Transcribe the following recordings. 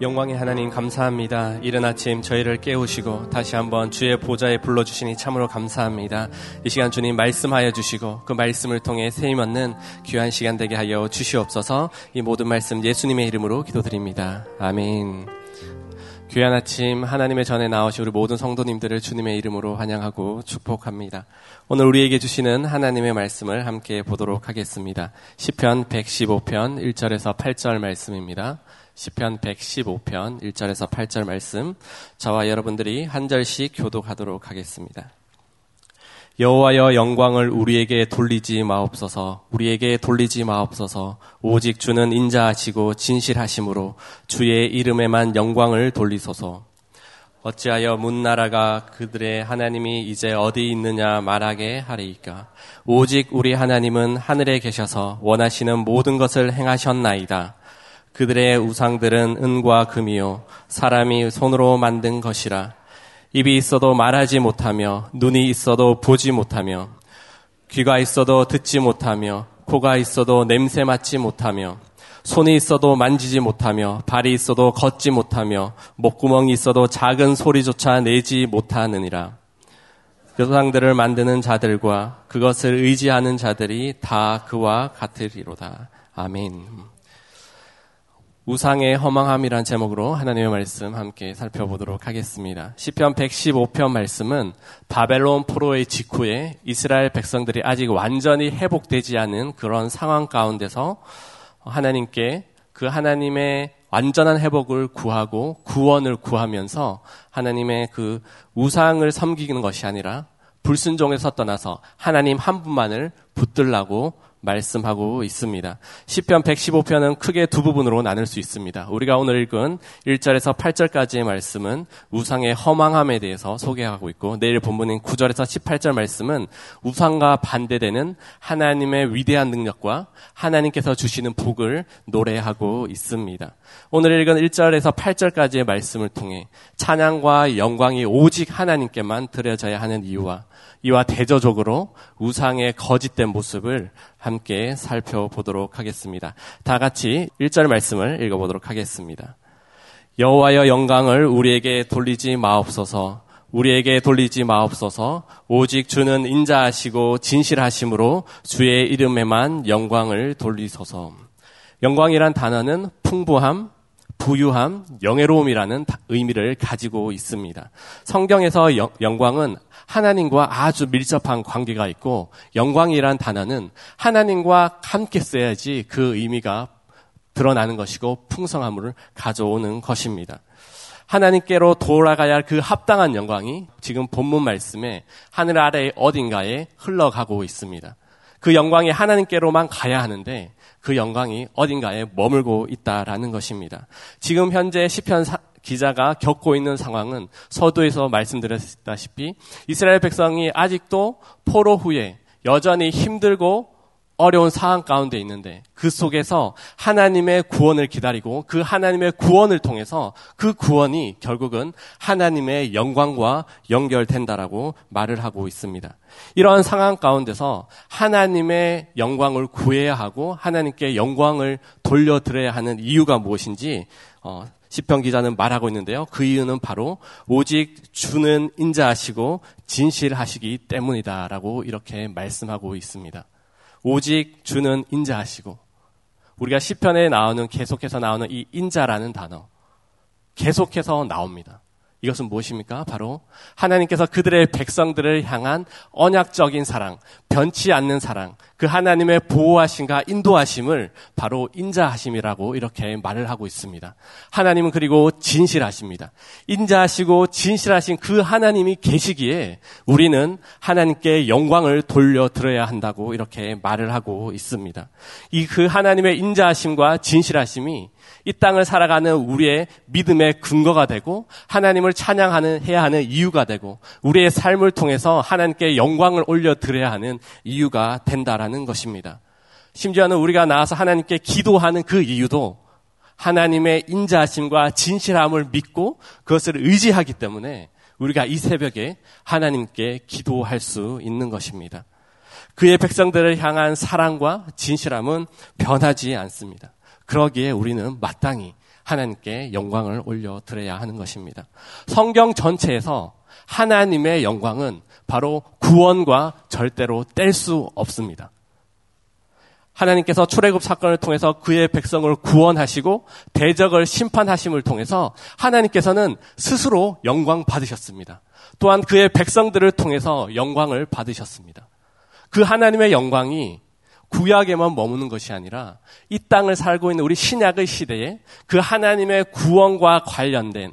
영광의 하나님 감사합니다. 이른 아침 저희를 깨우시고 다시 한번 주의 보좌에 불러주시니 참으로 감사합니다. 이 시간 주님 말씀하여 주시고 그 말씀을 통해 세임 얻는 귀한 시간 되게 하여 주시옵소서 이 모든 말씀 예수님의 이름으로 기도드립니다. 아멘. 귀한 아침 하나님의 전에 나오신 우리 모든 성도님들을 주님의 이름으로 환영하고 축복합니다. 오늘 우리에게 주시는 하나님의 말씀을 함께 보도록 하겠습니다. 시편 115편 1절에서 8절 말씀입니다. 시편 115편 1절에서 8절 말씀. 저와 여러분들이 한 절씩 교독하도록 하겠습니다. 여호와여 영광을 우리에게 돌리지 마옵소서. 우리에게 돌리지 마옵소서. 오직 주는 인자하시고 진실하심으로 주의 이름에만 영광을 돌리소서. 어찌하여 문나라가 그들의 하나님이 이제 어디 있느냐 말하게 하리이까? 오직 우리 하나님은 하늘에 계셔서 원하시는 모든 것을 행하셨나이다 그들의 우상들은 은과 금이요 사람이 손으로 만든 것이라 입이 있어도 말하지 못하며 눈이 있어도 보지 못하며 귀가 있어도 듣지 못하며 코가 있어도 냄새 맡지 못하며 손이 있어도 만지지 못하며 발이 있어도 걷지 못하며 목구멍이 있어도 작은 소리조차 내지 못하느니라. 여상들을 만드는 자들과 그것을 의지하는 자들이 다 그와 같으리로다. 아멘. 우상의 허망함이란 제목으로 하나님의 말씀 함께 살펴보도록 하겠습니다. 시편 115편 말씀은 바벨론 포로의 직후에 이스라엘 백성들이 아직 완전히 회복되지 않은 그런 상황 가운데서 하나님께 그 하나님의 완전한 회복을 구하고 구원을 구하면서 하나님의 그 우상을 섬기는 것이 아니라 불순종에서 떠나서 하나님 한 분만을 붙들라고 말씀하고 있습니다. 시편 115편은 크게 두 부분으로 나눌 수 있습니다. 우리가 오늘 읽은 1절에서 8절까지의 말씀은 우상의 허망함에 대해서 소개하고 있고 내일 본문인 9절에서 18절 말씀은 우상과 반대되는 하나님의 위대한 능력과 하나님께서 주시는 복을 노래하고 있습니다. 오늘 읽은 1절에서 8절까지의 말씀을 통해 찬양과 영광이 오직 하나님께만 드려져야 하는 이유와 이와 대조적으로 우상의 거짓된 모습을 함께 살펴보도록 하겠습니다. 다 같이 1절 말씀을 읽어보도록 하겠습니다. 여호와여 영광을 우리에게 돌리지 마옵소서. 우리에게 돌리지 마옵소서. 오직 주는 인자하시고 진실하심으로 주의 이름에만 영광을 돌리소서. 영광이란 단어는 풍부함, 부유함, 영예로움이라는 의미를 가지고 있습니다. 성경에서 영광은 하나님과 아주 밀접한 관계가 있고 영광이란 단어는 하나님과 함께 써야지 그 의미가 드러나는 것이고 풍성함을 가져오는 것입니다. 하나님께로 돌아가야 할 그 합당한 영광이 지금 본문 말씀에 하늘 아래 어딘가에 흘러가고 있습니다. 그 영광이 하나님께로만 가야 하는데 그 영광이 어딘가에 머물고 있다라는 것입니다. 지금 현재 시편 기자가 겪고 있는 상황은 서두에서 말씀드렸다시피 이스라엘 백성이 아직도 포로 후에 여전히 힘들고 어려운 상황 가운데 있는데 그 속에서 하나님의 구원을 기다리고 그 하나님의 구원을 통해서 그 구원이 결국은 하나님의 영광과 연결된다라고 말을 하고 있습니다. 이러한 상황 가운데서 하나님의 영광을 구해야 하고 하나님께 영광을 돌려드려야 하는 이유가 무엇인지 어, 시편 기자는 말하고 있는데요. 그 이유는 바로 오직 주는 인자하시고 진실하시기 때문이다라고 이렇게 말씀하고 있습니다. 오직 주는 인자하시고 우리가 시편에 나오는 계속해서 나오는 이 인자라는 단어 계속해서 나옵니다. 이것은 무엇입니까? 바로 하나님께서 그들의 백성들을 향한 언약적인 사랑, 변치 않는 사랑, 그 하나님의 보호하심과 인도하심을 바로 인자하심이라고 이렇게 말을 하고 있습니다. 하나님은 그리고 진실하십니다. 인자하시고 진실하신 그 하나님이 계시기에 우리는 하나님께 영광을 돌려드려야 한다고 이렇게 말을 하고 있습니다. 이 그 하나님의 인자하심과 진실하심이 이 땅을 살아가는 우리의 믿음의 근거가 되고 하나님을 찬양하는 해야 하는 이유가 되고 우리의 삶을 통해서 하나님께 영광을 올려 드려야 하는 이유가 된다라는 것입니다. 심지어는 우리가 나와서 하나님께 기도하는 그 이유도 하나님의 인자하심과 진실함을 믿고 그것을 의지하기 때문에 우리가 이 새벽에 하나님께 기도할 수 있는 것입니다. 그의 백성들을 향한 사랑과 진실함은 변하지 않습니다. 그러기에 우리는 마땅히 하나님께 영광을 올려드려야 하는 것입니다. 성경 전체에서 하나님의 영광은 바로 구원과 절대로 뗄 수 없습니다. 하나님께서 출애굽 사건을 통해서 그의 백성을 구원하시고 대적을 심판하심을 통해서 하나님께서는 스스로 영광 받으셨습니다. 또한 그의 백성들을 통해서 영광을 받으셨습니다. 그 하나님의 영광이 구약에만 머무는 것이 아니라 이 땅을 살고 있는 우리 신약의 시대에 그 하나님의 구원과 관련된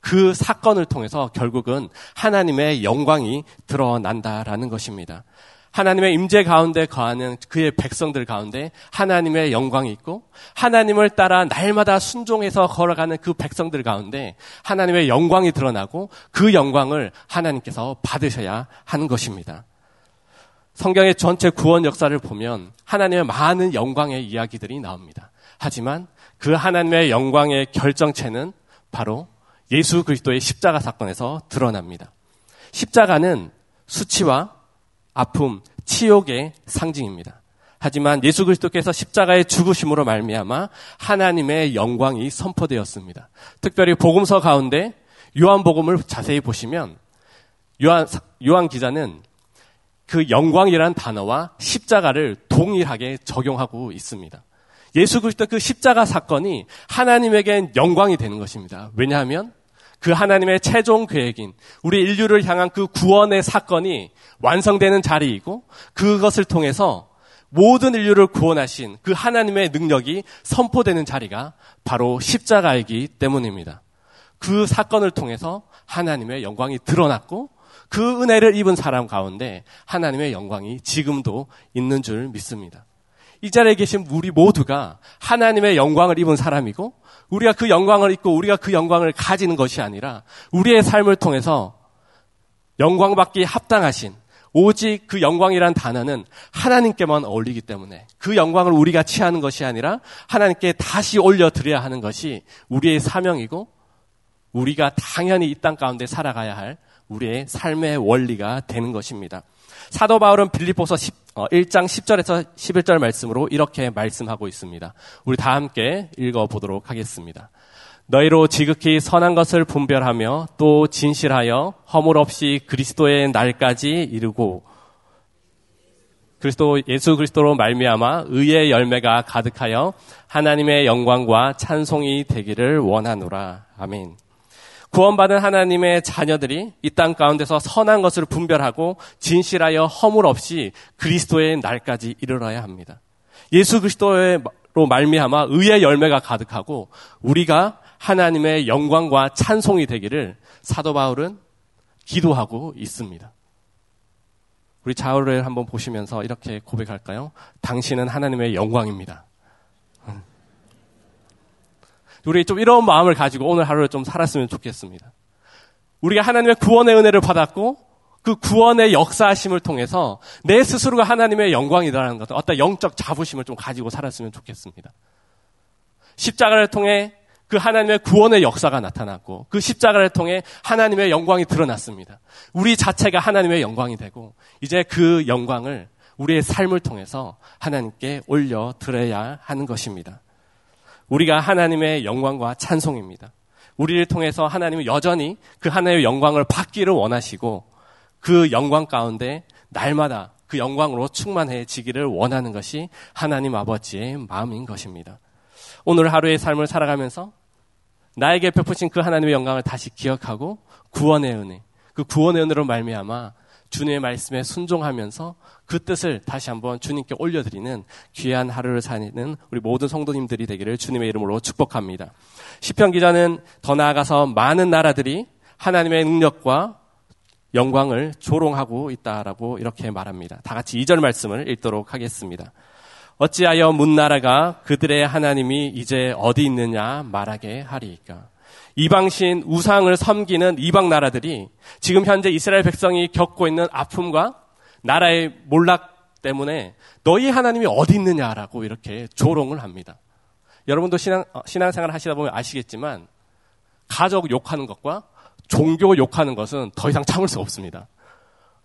그 사건을 통해서 결국은 하나님의 영광이 드러난다라는 것입니다. 하나님의 임재 가운데 거하는 그의 백성들 가운데 하나님의 영광이 있고 하나님을 따라 날마다 순종해서 걸어가는 그 백성들 가운데 하나님의 영광이 드러나고 그 영광을 하나님께서 받으셔야 하는 것입니다. 성경의 전체 구원 역사를 보면 하나님의 많은 영광의 이야기들이 나옵니다. 하지만 그 하나님의 영광의 결정체는 바로 예수 그리스도의 십자가 사건에서 드러납니다. 십자가는 수치와 아픔, 치욕의 상징입니다. 하지만 예수 그리스도께서 십자가의 죽으심으로 말미암아 하나님의 영광이 선포되었습니다. 특별히 복음서 가운데 요한복음을 자세히 보시면 요한 요한 기자는 그 영광이란 단어와 십자가를 동일하게 적용하고 있습니다. 예수 그리스도 그 십자가 사건이 하나님에겐 영광이 되는 것입니다. 왜냐하면 그 하나님의 최종 계획인 우리 인류를 향한 그 구원의 사건이 완성되는 자리이고 그것을 통해서 모든 인류를 구원하신 그 하나님의 능력이 선포되는 자리가 바로 십자가이기 때문입니다. 그 사건을 통해서 하나님의 영광이 드러났고 그 은혜를 입은 사람 가운데 하나님의 영광이 지금도 있는 줄 믿습니다. 이 자리에 계신 우리 모두가 하나님의 영광을 입은 사람이고 우리가 그 영광을 입고 우리가 그 영광을 가지는 것이 아니라 우리의 삶을 통해서 영광받기 합당하신 오직 그 영광이란 단어는 하나님께만 어울리기 때문에 그 영광을 우리가 취하는 것이 아니라 하나님께 다시 올려드려야 하는 것이 우리의 사명이고 우리가 당연히 이 땅 가운데 살아가야 할 우리의 삶의 원리가 되는 것입니다. 사도 바울은 빌립보서 1장 어, 10절에서 11절 말씀으로 이렇게 말씀하고 있습니다. 우리 다 함께 읽어 보도록 하겠습니다. 너희로 지극히 선한 것을 분별하며 또 진실하여 허물 없이 그리스도의 날까지 이르고 그리스도 예수 그리스도로 말미암아 의의 열매가 가득하여 하나님의 영광과 찬송이 되기를 원하노라. 아멘. 구원받은 하나님의 자녀들이 이 땅 가운데서 선한 것을 분별하고 진실하여 허물 없이 그리스도의 날까지 이르러야 합니다. 예수 그리스도로 말미암아 의의 열매가 가득하고 우리가 하나님의 영광과 찬송이 되기를 사도 바울은 기도하고 있습니다. 우리 자울을 한번 보시면서 이렇게 고백할까요? 당신은 하나님의 영광입니다. 우리 좀 이런 마음을 가지고 오늘 하루를 좀 살았으면 좋겠습니다. 우리가 하나님의 구원의 은혜를 받았고 그 구원의 역사하심을 통해서 내 스스로가 하나님의 영광이다라는 것, 어떤 영적 자부심을 좀 가지고 살았으면 좋겠습니다. 십자가를 통해 그 하나님의 구원의 역사가 나타났고 그 십자가를 통해 하나님의 영광이 드러났습니다. 우리 자체가 하나님의 영광이 되고 이제 그 영광을 우리의 삶을 통해서 하나님께 올려 드려야 하는 것입니다. 우리가 하나님의 영광과 찬송입니다. 우리를 통해서 하나님은 여전히 그 하나님의 영광을 받기를 원하시고 그 영광 가운데 날마다 그 영광으로 충만해지기를 원하는 것이 하나님 아버지의 마음인 것입니다. 오늘 하루의 삶을 살아가면서 나에게 베푸신 그 하나님의 영광을 다시 기억하고 구원의 은혜, 그 구원의 은혜로 말미암아 주님의 말씀에 순종하면서 그 뜻을 다시 한번 주님께 올려드리는 귀한 하루를 사는 우리 모든 성도님들이 되기를 주님의 이름으로 축복합니다. 시편 기자는 더 나아가서 많은 나라들이 하나님의 능력과 영광을 조롱하고 있다라고 이렇게 말합니다. 다 같이 2절 말씀을 읽도록 하겠습니다. 어찌하여 문나라가 그들의 하나님이 이제 어디 있느냐 말하게 하리이까. 이방신 우상을 섬기는 이방 나라들이 지금 현재 이스라엘 백성이 겪고 있는 아픔과 나라의 몰락 때문에 너희 하나님이 어디 있느냐라고 이렇게 조롱을 합니다. 여러분도 신앙, 어, 신앙생활 하시다 보면 아시겠지만 가족 욕하는 것과 종교 욕하는 것은 더 이상 참을 수 없습니다.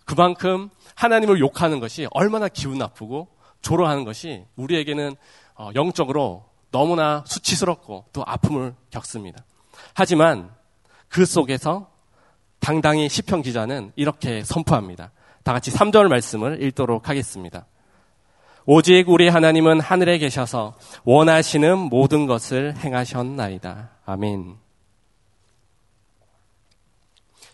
그만큼 하나님을 욕하는 것이 얼마나 기분 나쁘고 조롱하는 것이 우리에게는 어, 영적으로 너무나 수치스럽고 또 아픔을 겪습니다. 하지만 그 속에서 당당히 시편 기자는 이렇게 선포합니다. 다 같이 3절 말씀을 읽도록 하겠습니다. 오직 우리 하나님은 하늘에 계셔서 원하시는 모든 것을 행하셨나이다. 아멘.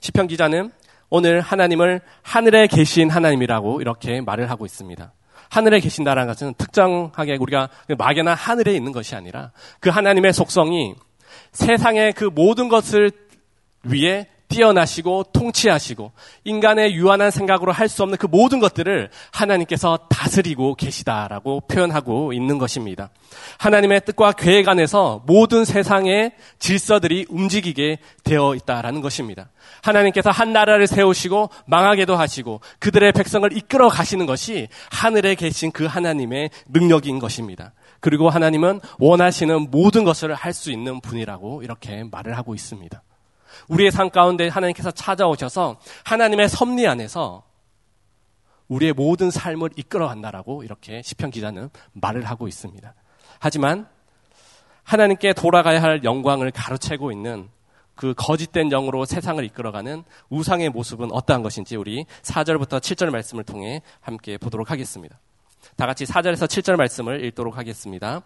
시편 기자는 오늘 하나님을 하늘에 계신 하나님이라고 이렇게 말을 하고 있습니다. 하늘에 계신다라는 것은 특정하게 우리가 막연한 하늘에 있는 것이 아니라 그 하나님의 속성이 세상의 그 모든 것을 위해 뛰어나시고 통치하시고 인간의 유한한 생각으로 할 수 없는 그 모든 것들을 하나님께서 다스리고 계시다라고 표현하고 있는 것입니다. 하나님의 뜻과 계획 안에서 모든 세상의 질서들이 움직이게 되어 있다라는 것입니다. 하나님께서 한 나라를 세우시고 망하게도 하시고 그들의 백성을 이끌어 가시는 것이 하늘에 계신 그 하나님의 능력인 것입니다. 그리고 하나님은 원하시는 모든 것을 할 수 있는 분이라고 이렇게 말을 하고 있습니다. 우리의 삶 가운데 하나님께서 찾아오셔서 하나님의 섭리 안에서 우리의 모든 삶을 이끌어 간다라고 이렇게 시편 기자는 말을 하고 있습니다. 하지만 하나님께 돌아가야 할 영광을 가로채고 있는 그 거짓된 영으로 세상을 이끌어가는 우상의 모습은 어떠한 것인지 우리 4절부터 7절 말씀을 통해 함께 보도록 하겠습니다. 다 같이 4절에서 7절 말씀을 읽도록 하겠습니다.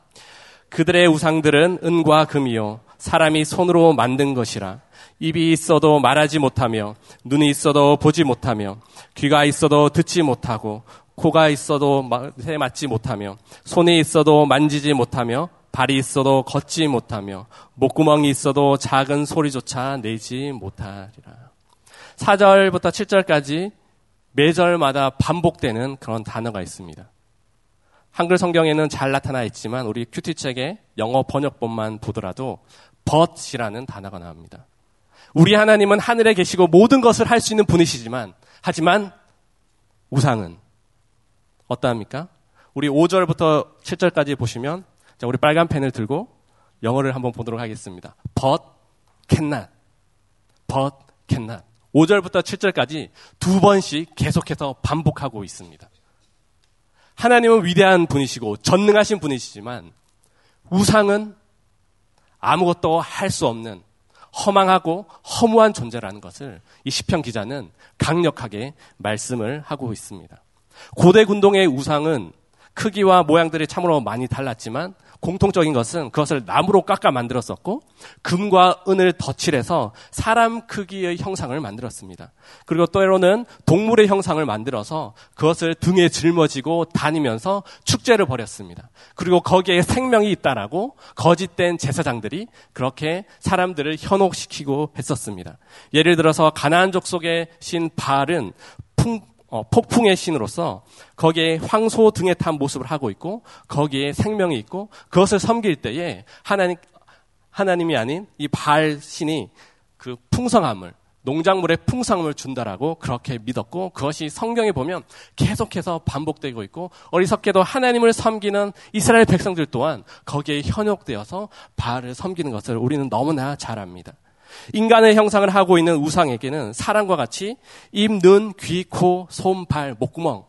그들의 우상들은 은과 금이요 사람이 손으로 만든 것이라 입이 있어도 말하지 못하며 눈이 있어도 보지 못하며 귀가 있어도 듣지 못하고 코가 있어도 맛에 맞지 못하며 손이 있어도 만지지 못하며 발이 있어도 걷지 못하며 목구멍이 있어도 작은 소리조차 내지 못하리라. 4절부터 7절까지 매절마다 반복되는 그런 단어가 있습니다. 한글 성경에는 잘 나타나 있지만 우리 큐티 책의 영어 번역본만 보더라도 but이라는 단어가 나옵니다. 우리 하나님은 하늘에 계시고 모든 것을 할 수 있는 분이시지만, 하지만 우상은 어떠합니까? 우리 5절부터 7절까지 보시면, 자, 우리 빨간 펜을 들고 영어를 한번 보도록 하겠습니다. but cannot. but cannot. 5절부터 7절까지 두 번씩 계속해서 반복하고 있습니다. 하나님은 위대한 분이시고 전능하신 분이시지만 우상은 아무것도 할 수 없는 허망하고 허무한 존재라는 것을 이 시편 기자는 강력하게 말씀을 하고 있습니다. 고대 군동의 우상은 크기와 모양들이 참으로 많이 달랐지만 공통적인 것은 그것을 나무로 깎아 만들었었고 금과 은을 덧칠해서 사람 크기의 형상을 만들었습니다. 그리고 때로는 동물의 형상을 만들어서 그것을 등에 짊어지고 다니면서 축제를 벌였습니다. 그리고 거기에 생명이 있다라고 거짓된 제사장들이 그렇게 사람들을 현혹시키고 했었습니다. 예를 들어서 가나안 족 속의 신 바알은 풍, 어, 폭풍의 신으로서 거기에 황소 등에 탄 모습을 하고 있고 거기에 생명이 있고 그것을 섬길 때에 하나님 하나님이 아닌 이 바알 신이 그 풍성함을 농작물의 풍성함을 준다라고 그렇게 믿었고 그것이 성경에 보면 계속해서 반복되고 있고 어리석게도 하나님을 섬기는 이스라엘 백성들 또한 거기에 현혹되어서 바알을 섬기는 것을 우리는 너무나 잘 압니다. 인간의 형상을 하고 있는 우상에게는 사람과 같이 입, 눈, 귀, 코, 손, 발, 목구멍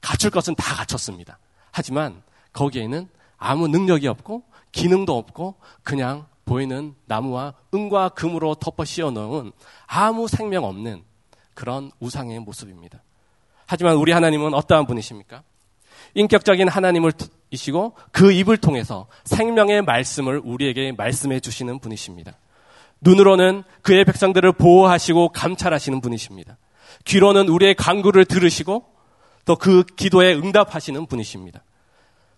갖출 것은 다 갖췄습니다. 하지만 거기에는 아무 능력이 없고 기능도 없고 그냥 보이는 나무와 은과 금으로 덮어 씌워 놓은 아무 생명 없는 그런 우상의 모습입니다. 하지만 우리 하나님은 어떠한 분이십니까? 인격적인 하나님을 이시고 그 입을 통해서 생명의 말씀을 우리에게 말씀해 주시는 분이십니다. 눈으로는 그의 백성들을 보호하시고 감찰하시는 분이십니다. 귀로는 우리의 강구를 들으시고 또 그 기도에 응답하시는 분이십니다.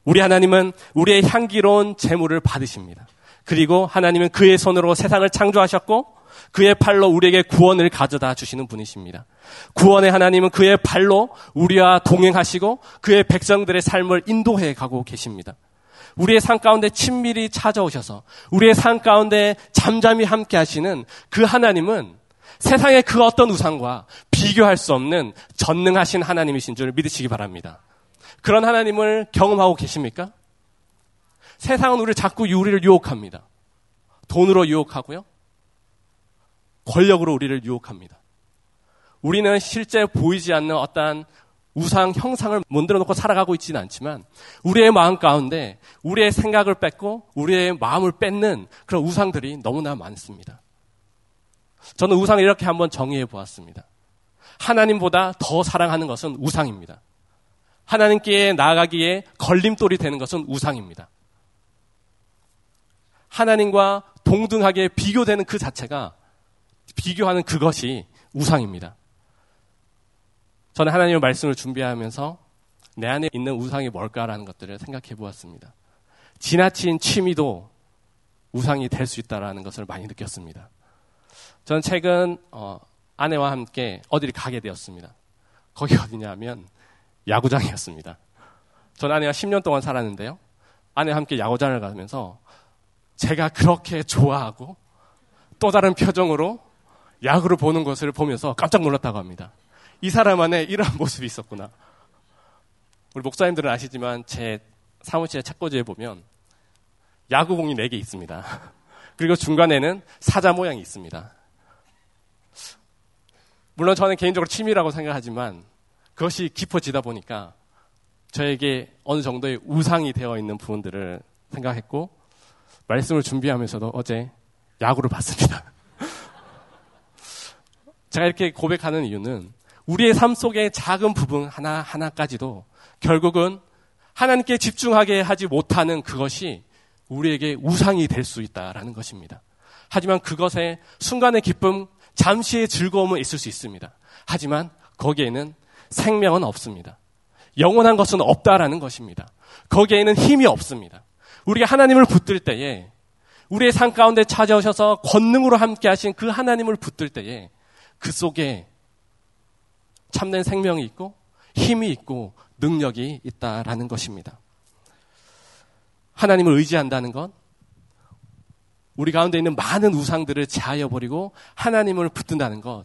우리 하나님은 우리의 향기로운 재물을 받으십니다. 그리고 하나님은 그의 손으로 세상을 창조하셨고 그의 팔로 우리에게 구원을 가져다 주시는 분이십니다. 구원의 하나님은 그의 발로 우리와 동행하시고 그의 백성들의 삶을 인도해 가고 계십니다. 우리의 삶 가운데 친밀히 찾아오셔서 우리의 삶 가운데 잠잠히 함께 하시는 그 하나님은 세상의 그 어떤 우상과 비교할 수 없는 전능하신 하나님이신 줄 믿으시기 바랍니다. 그런 하나님을 경험하고 계십니까? 세상은 우리를 자꾸 우리를 유혹합니다. 돈으로 유혹하고요. 권력으로 우리를 유혹합니다. 우리는 실제 보이지 않는 어떠한 우상 형상을 만들어 놓고 살아가고 있지는 않지만 우리의 마음 가운데 우리의 생각을 뺏고 우리의 마음을 뺏는 그런 우상들이 너무나 많습니다. 저는 우상을 이렇게 한번 정의해 보았습니다. 하나님보다 더 사랑하는 것은 우상입니다. 하나님께 나아가기에 걸림돌이 되는 것은 우상입니다. 하나님과 동등하게 비교되는 그 자체가 비교하는 그것이 우상입니다. 저는 하나님의 말씀을 준비하면서 내 안에 있는 우상이 뭘까라는 것들을 생각해 보았습니다. 지나친 취미도 우상이 될 수 있다라는 것을 많이 느꼈습니다. 저는 최근 어, 아내와 함께 어디를 가게 되었습니다. 거기 어디냐면 야구장이었습니다. 전 아내와 10년 동안 살았는데요. 아내와 함께 야구장을 가면서 제가 그렇게 좋아하고 또 다른 표정으로 야구를 보는 것을 보면서 깜짝 놀랐다고 합니다. 이 사람 안에 이런 모습이 있었구나. 우리 목사님들은 아시지만 제 사무실의 책꽂이에 보면 야구공이 4개 있습니다. 그리고 중간에는 사자 모양이 있습니다. 물론 저는 개인적으로 취미라고 생각하지만 그것이 깊어지다 보니까 저에게 어느 정도의 우상이 되어 있는 부분들을 생각했고 말씀을 준비하면서도 어제 야구를 봤습니다. 제가 이렇게 고백하는 이유는 우리의 삶 속의 작은 부분 하나하나까지도 결국은 하나님께 집중하게 하지 못하는 그것이 우리에게 우상이 될 수 있다라는 것입니다. 하지만 그것에 순간의 기쁨, 잠시의 즐거움은 있을 수 있습니다. 하지만 거기에는 생명은 없습니다. 영원한 것은 없다라는 것입니다. 거기에는 힘이 없습니다. 우리가 하나님을 붙들 때에 우리의 삶 가운데 찾아오셔서 권능으로 함께 하신 그 하나님을 붙들 때에 그 속에 참된 생명이 있고 힘이 있고 능력이 있다라는 것입니다. 하나님을 의지한다는 건 우리 가운데 있는 많은 우상들을 제하여 버리고 하나님을 붙든다는 것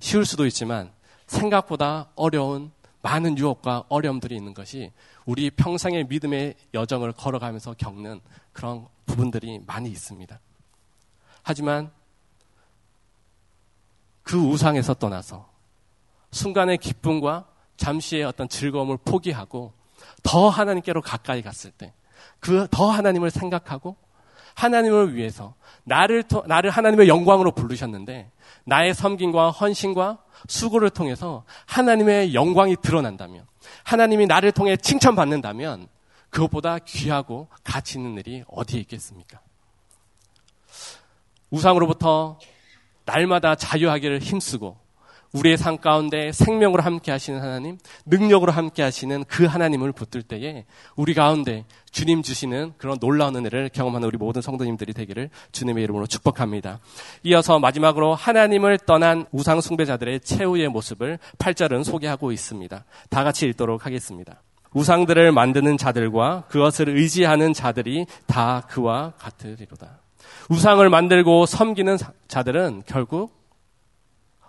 쉬울 수도 있지만 생각보다 어려운 많은 유혹과 어려움들이 있는 것이 우리 평생의 믿음의 여정을 걸어가면서 겪는 그런 부분들이 많이 있습니다. 하지만 그 우상에서 떠나서 순간의 기쁨과 잠시의 어떤 즐거움을 포기하고 더 하나님께로 가까이 갔을 때, 그 더 하나님을 생각하고 하나님을 위해서 나를 나를 하나님의 영광으로 부르셨는데 나의 섬김과 헌신과 수고를 통해서 하나님의 영광이 드러난다면 하나님이 나를 통해 칭찬받는다면 그것보다 귀하고 가치 있는 일이 어디에 있겠습니까? 우상으로부터 날마다 자유하기를 힘쓰고 우리의 삶 가운데 생명으로 함께 하시는 하나님, 능력으로 함께 하시는 그 하나님을 붙들 때에 우리 가운데 주님 주시는 그런 놀라운 은혜를 경험하는 우리 모든 성도님들이 되기를 주님의 이름으로 축복합니다. 이어서 마지막으로 하나님을 떠난 우상 숭배자들의 최후의 모습을 8절은 소개하고 있습니다. 다 같이 읽도록 하겠습니다. 우상들을 만드는 자들과 그것을 의지하는 자들이 다 그와 같으리로다. 우상을 만들고 섬기는 자들은 결국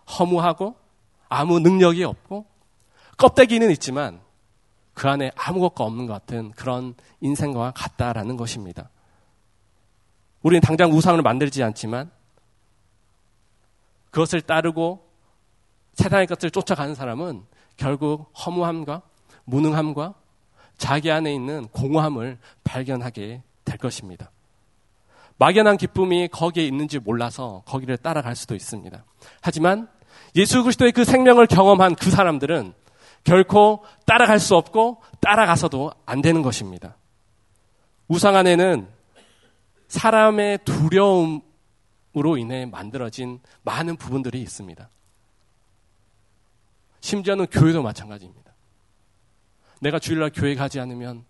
허무하고 아무 능력이 없고 껍데기는 있지만 그 안에 아무것도 없는 것 같은 그런 인생과 같다라는 것입니다. 우리는 당장 우상을 만들지 않지만 그것을 따르고 세상의 것을 쫓아가는 사람은 결국 허무함과 무능함과 자기 안에 있는 공허함을 발견하게 될 것입니다. 막연한 기쁨이 거기에 있는지 몰라서 거기를 따라갈 수도 있습니다. 하지만 예수 그리스도의 그 생명을 경험한 그 사람들은 결코 따라갈 수 없고 따라가서도 안 되는 것입니다. 우상 안에는 사람의 두려움으로 인해 만들어진 많은 부분들이 있습니다. 심지어는 교회도 마찬가지입니다. 내가 주일날 교회 가지 않으면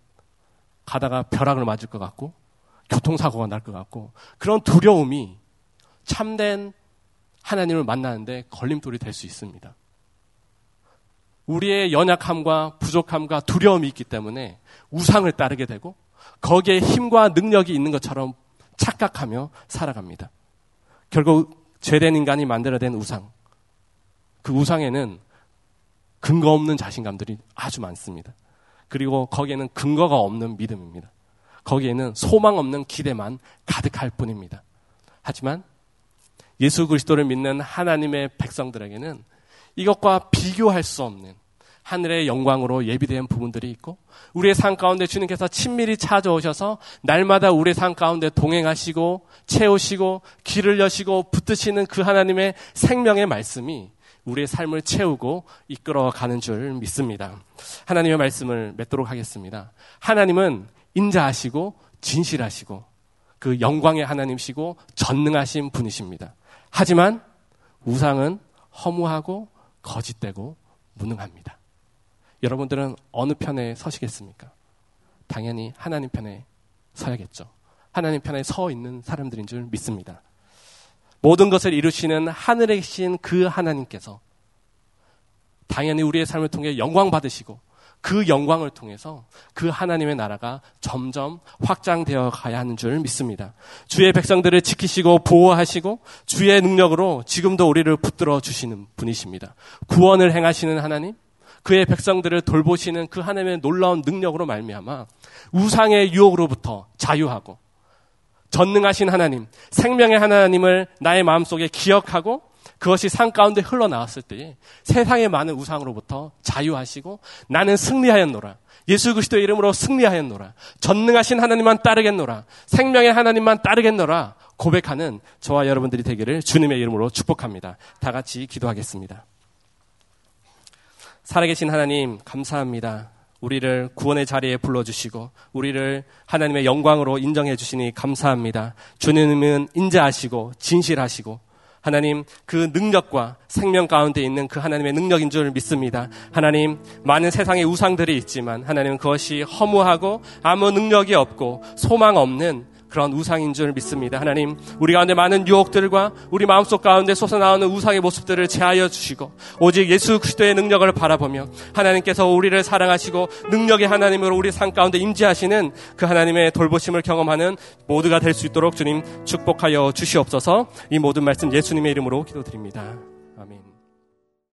가다가 벼락을 맞을 것 같고 교통사고가 날 것 같고 그런 두려움이 참된 하나님을 만나는데 걸림돌이 될 수 있습니다. 우리의 연약함과 부족함과 두려움이 있기 때문에 우상을 따르게 되고 거기에 힘과 능력이 있는 것처럼 착각하며 살아갑니다. 결국 죄된 인간이 만들어낸 우상. 그 우상에는 근거 없는 자신감들이 아주 많습니다. 그리고 거기에는 근거가 없는 믿음입니다. 거기에는 소망 없는 기대만 가득할 뿐입니다. 하지만 예수 그리스도를 믿는 하나님의 백성들에게는 이것과 비교할 수 없는 하늘의 영광으로 예비된 부분들이 있고 우리의 삶 가운데 주님께서 친밀히 찾아오셔서 날마다 우리의 삶 가운데 동행하시고 채우시고 길을 여시고 붙드시는 그 하나님의 생명의 말씀이 우리의 삶을 채우고 이끌어 가는 줄 믿습니다. 하나님의 말씀을 맺도록 하겠습니다. 하나님은 인자하시고 진실하시고 그 영광의 하나님시고 전능하신 분이십니다. 하지만 우상은 허무하고 거짓되고 무능합니다. 여러분들은 어느 편에 서시겠습니까? 당연히 하나님 편에 서야겠죠. 하나님 편에 서 있는 사람들인 줄 믿습니다. 모든 것을 이루시는 하늘에 계신 그 하나님께서 당연히 우리의 삶을 통해 영광 받으시고 그 영광을 통해서 그 하나님의 나라가 점점 확장되어 가야 하는 줄 믿습니다. 주의 백성들을 지키시고 보호하시고 주의 능력으로 지금도 우리를 붙들어 주시는 분이십니다. 구원을 행하시는 하나님, 그의 백성들을 돌보시는 그 하나님의 놀라운 능력으로 말미암아 우상의 유혹으로부터 자유하고 전능하신 하나님, 생명의 하나님을 나의 마음속에 기억하고 그것이 산 가운데 흘러나왔을 때 세상의 많은 우상으로부터 자유하시고 나는 승리하였노라. 예수 그리스도의 이름으로 승리하였노라. 전능하신 하나님만 따르겠노라. 생명의 하나님만 따르겠노라. 고백하는 저와 여러분들이 되기를 주님의 이름으로 축복합니다. 다 같이 기도하겠습니다. 살아계신 하나님, 감사합니다. 우리를 구원의 자리에 불러주시고, 우리를 하나님의 영광으로 인정해 주시니 감사합니다. 주님은 인자하시고, 진실하시고, 하나님 그 능력과 생명 가운데 있는 그 하나님의 능력인 줄 믿습니다. 하나님 많은 세상의 우상들이 있지만 하나님 그것이 허무하고 아무 능력이 없고 소망 없는 그런 우상인 줄 믿습니다. 하나님, 우리 가운데 많은 유혹들과 우리 마음속 가운데 솟아나오는 우상의 모습들을 제하여 주시고, 오직 예수 그리스도의 능력을 바라보며, 하나님께서 우리를 사랑하시고, 능력의 하나님으로 우리 삶 가운데 임재하시는 그 하나님의 돌보심을 경험하는 모두가 될 수 있도록 주님 축복하여 주시옵소서 이 모든 말씀 예수님의 이름으로 기도드립니다.